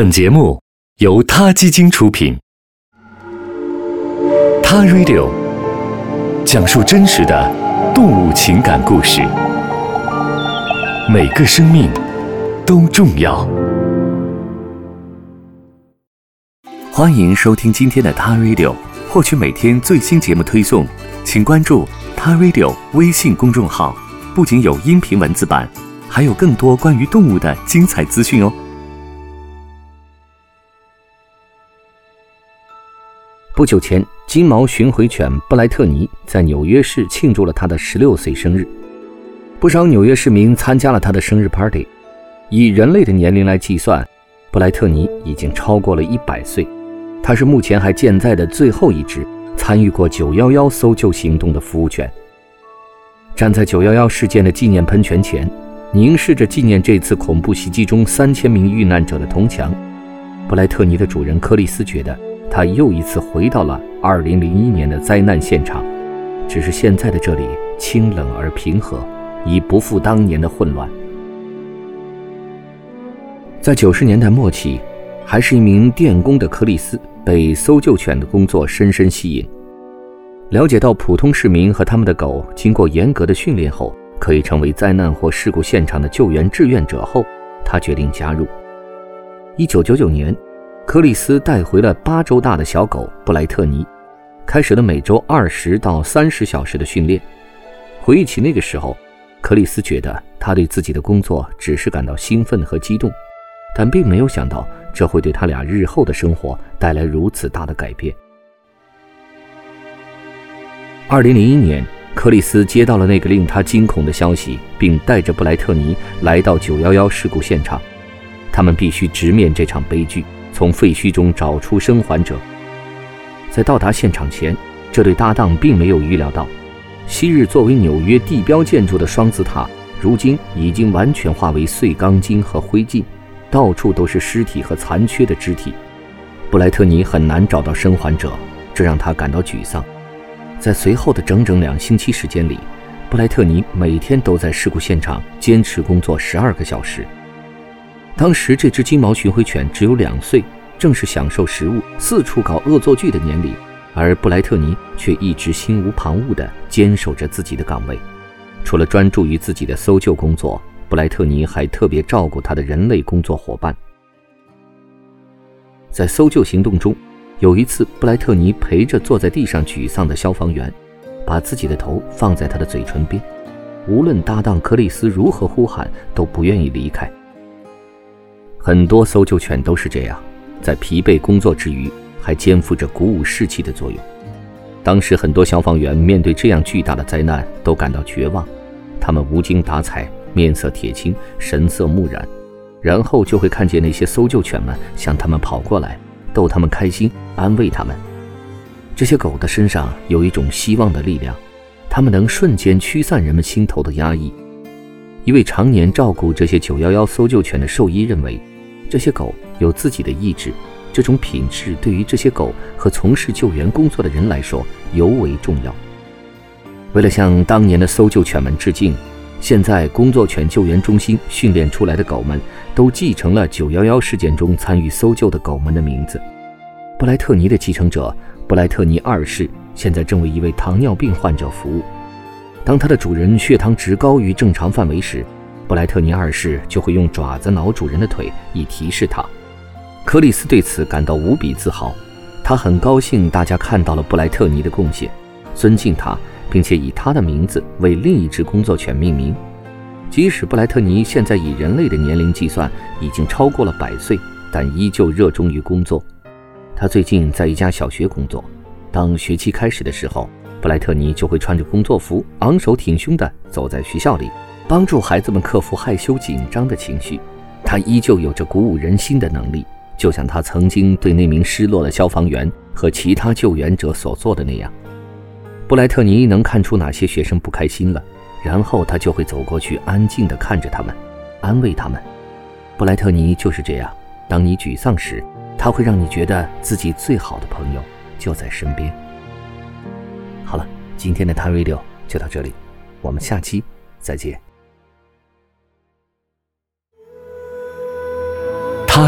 本节目由他基金出品，《他 Radio》讲述真实的动物情感故事，每个生命都重要。欢迎收听今天的《他 Radio》，获取每天最新节目推送，请关注《他 Radio》微信公众号，不仅有音频文字版，还有更多关于动物的精彩资讯哦。不久前，金毛巡回犬布莱特尼在纽约市庆祝了他的十六岁生日。不少纽约市民参加了他的生日 party。以人类的年龄来计算，布莱特尼已经超过了一百岁。他是目前还健在的最后一只参与过911搜救行动的服务犬。站在911事件的纪念喷泉前，凝视着纪念这次恐怖袭击中三千名遇难者的铜墙，布莱特尼的主人克里斯觉得。他又一次回到了2001年的灾难现场，只是现在的这里清冷而平和，已不复当年的混乱。在90年代末期，还是一名电工的克里斯被搜救犬的工作深深吸引。了解到普通市民和他们的狗经过严格的训练后可以成为灾难或事故现场的救援志愿者后，他决定加入。1999年。克里斯带回了八周大的小狗布莱特尼，开始了每周二十到三十小时的训练。回忆起那个时候，克里斯觉得他对自己的工作只是感到兴奋和激动，但并没有想到这会对他俩日后的生活带来如此大的改变。二零零一年，克里斯接到了那个令他惊恐的消息，并带着布莱特尼来到九幺幺事故现场，他们必须直面这场悲剧。从废墟中找出生还者。在到达现场前，这对搭档并没有预料到，昔日作为纽约地标建筑的双子塔，如今已经完全化为碎钢筋和灰烬，到处都是尸体和残缺的肢体。布莱特尼很难找到生还者，这让他感到沮丧。在随后的整整两星期时间里，布莱特尼每天都在事故现场坚持工作十二个小时。当时这只金毛巡回犬只有两岁，正是享受食物、四处搞恶作剧的年龄，而布莱特尼却一直心无旁骛地坚守着自己的岗位。除了专注于自己的搜救工作，布莱特尼还特别照顾他的人类工作伙伴。在搜救行动中，有一次，布莱特尼陪着坐在地上沮丧的消防员，把自己的头放在他的嘴唇边，无论搭档克里斯如何呼喊，都不愿意离开。很多搜救犬都是这样，在疲惫工作之余，还肩负着鼓舞士气的作用。当时很多消防员面对这样巨大的灾难都感到绝望，他们无精打采，面色铁青，神色木然，然后就会看见那些搜救犬们向他们跑过来，逗他们开心，安慰他们。这些狗的身上有一种希望的力量，它们能瞬间驱散人们心头的压抑。一位常年照顾这些911搜救犬的兽医认为。这些狗有自己的意志，这种品质对于这些狗和从事救援工作的人来说尤为重要。为了向当年的搜救犬们致敬，现在工作犬救援中心训练出来的狗们都继承了911事件中参与搜救的狗们的名字。布莱特尼的继承者布莱特尼二世现在正为一位糖尿病患者服务。当他的主人血糖值高于正常范围时，布莱特尼二世就会用爪子挠主人的腿，以提示他。克里斯对此感到无比自豪，他很高兴大家看到了布莱特尼的贡献，尊敬他，并且以他的名字为另一只工作犬命名。即使布莱特尼现在以人类的年龄计算已经超过了百岁，但依旧热衷于工作。他最近在一家小学工作，当学期开始的时候，布莱特尼就会穿着工作服，昂首挺胸地走在学校里。帮助孩子们克服害羞紧张的情绪，他依旧有着鼓舞人心的能力，就像他曾经对那名失落的消防员和其他救援者所做的那样。布莱特尼能看出哪些学生不开心了，然后他就会走过去，安静地看着他们，安慰他们。布莱特尼就是这样，当你沮丧时，他会让你觉得自己最好的朋友就在身边。好了，今天的 t Radio 就到这里，我们下期再见。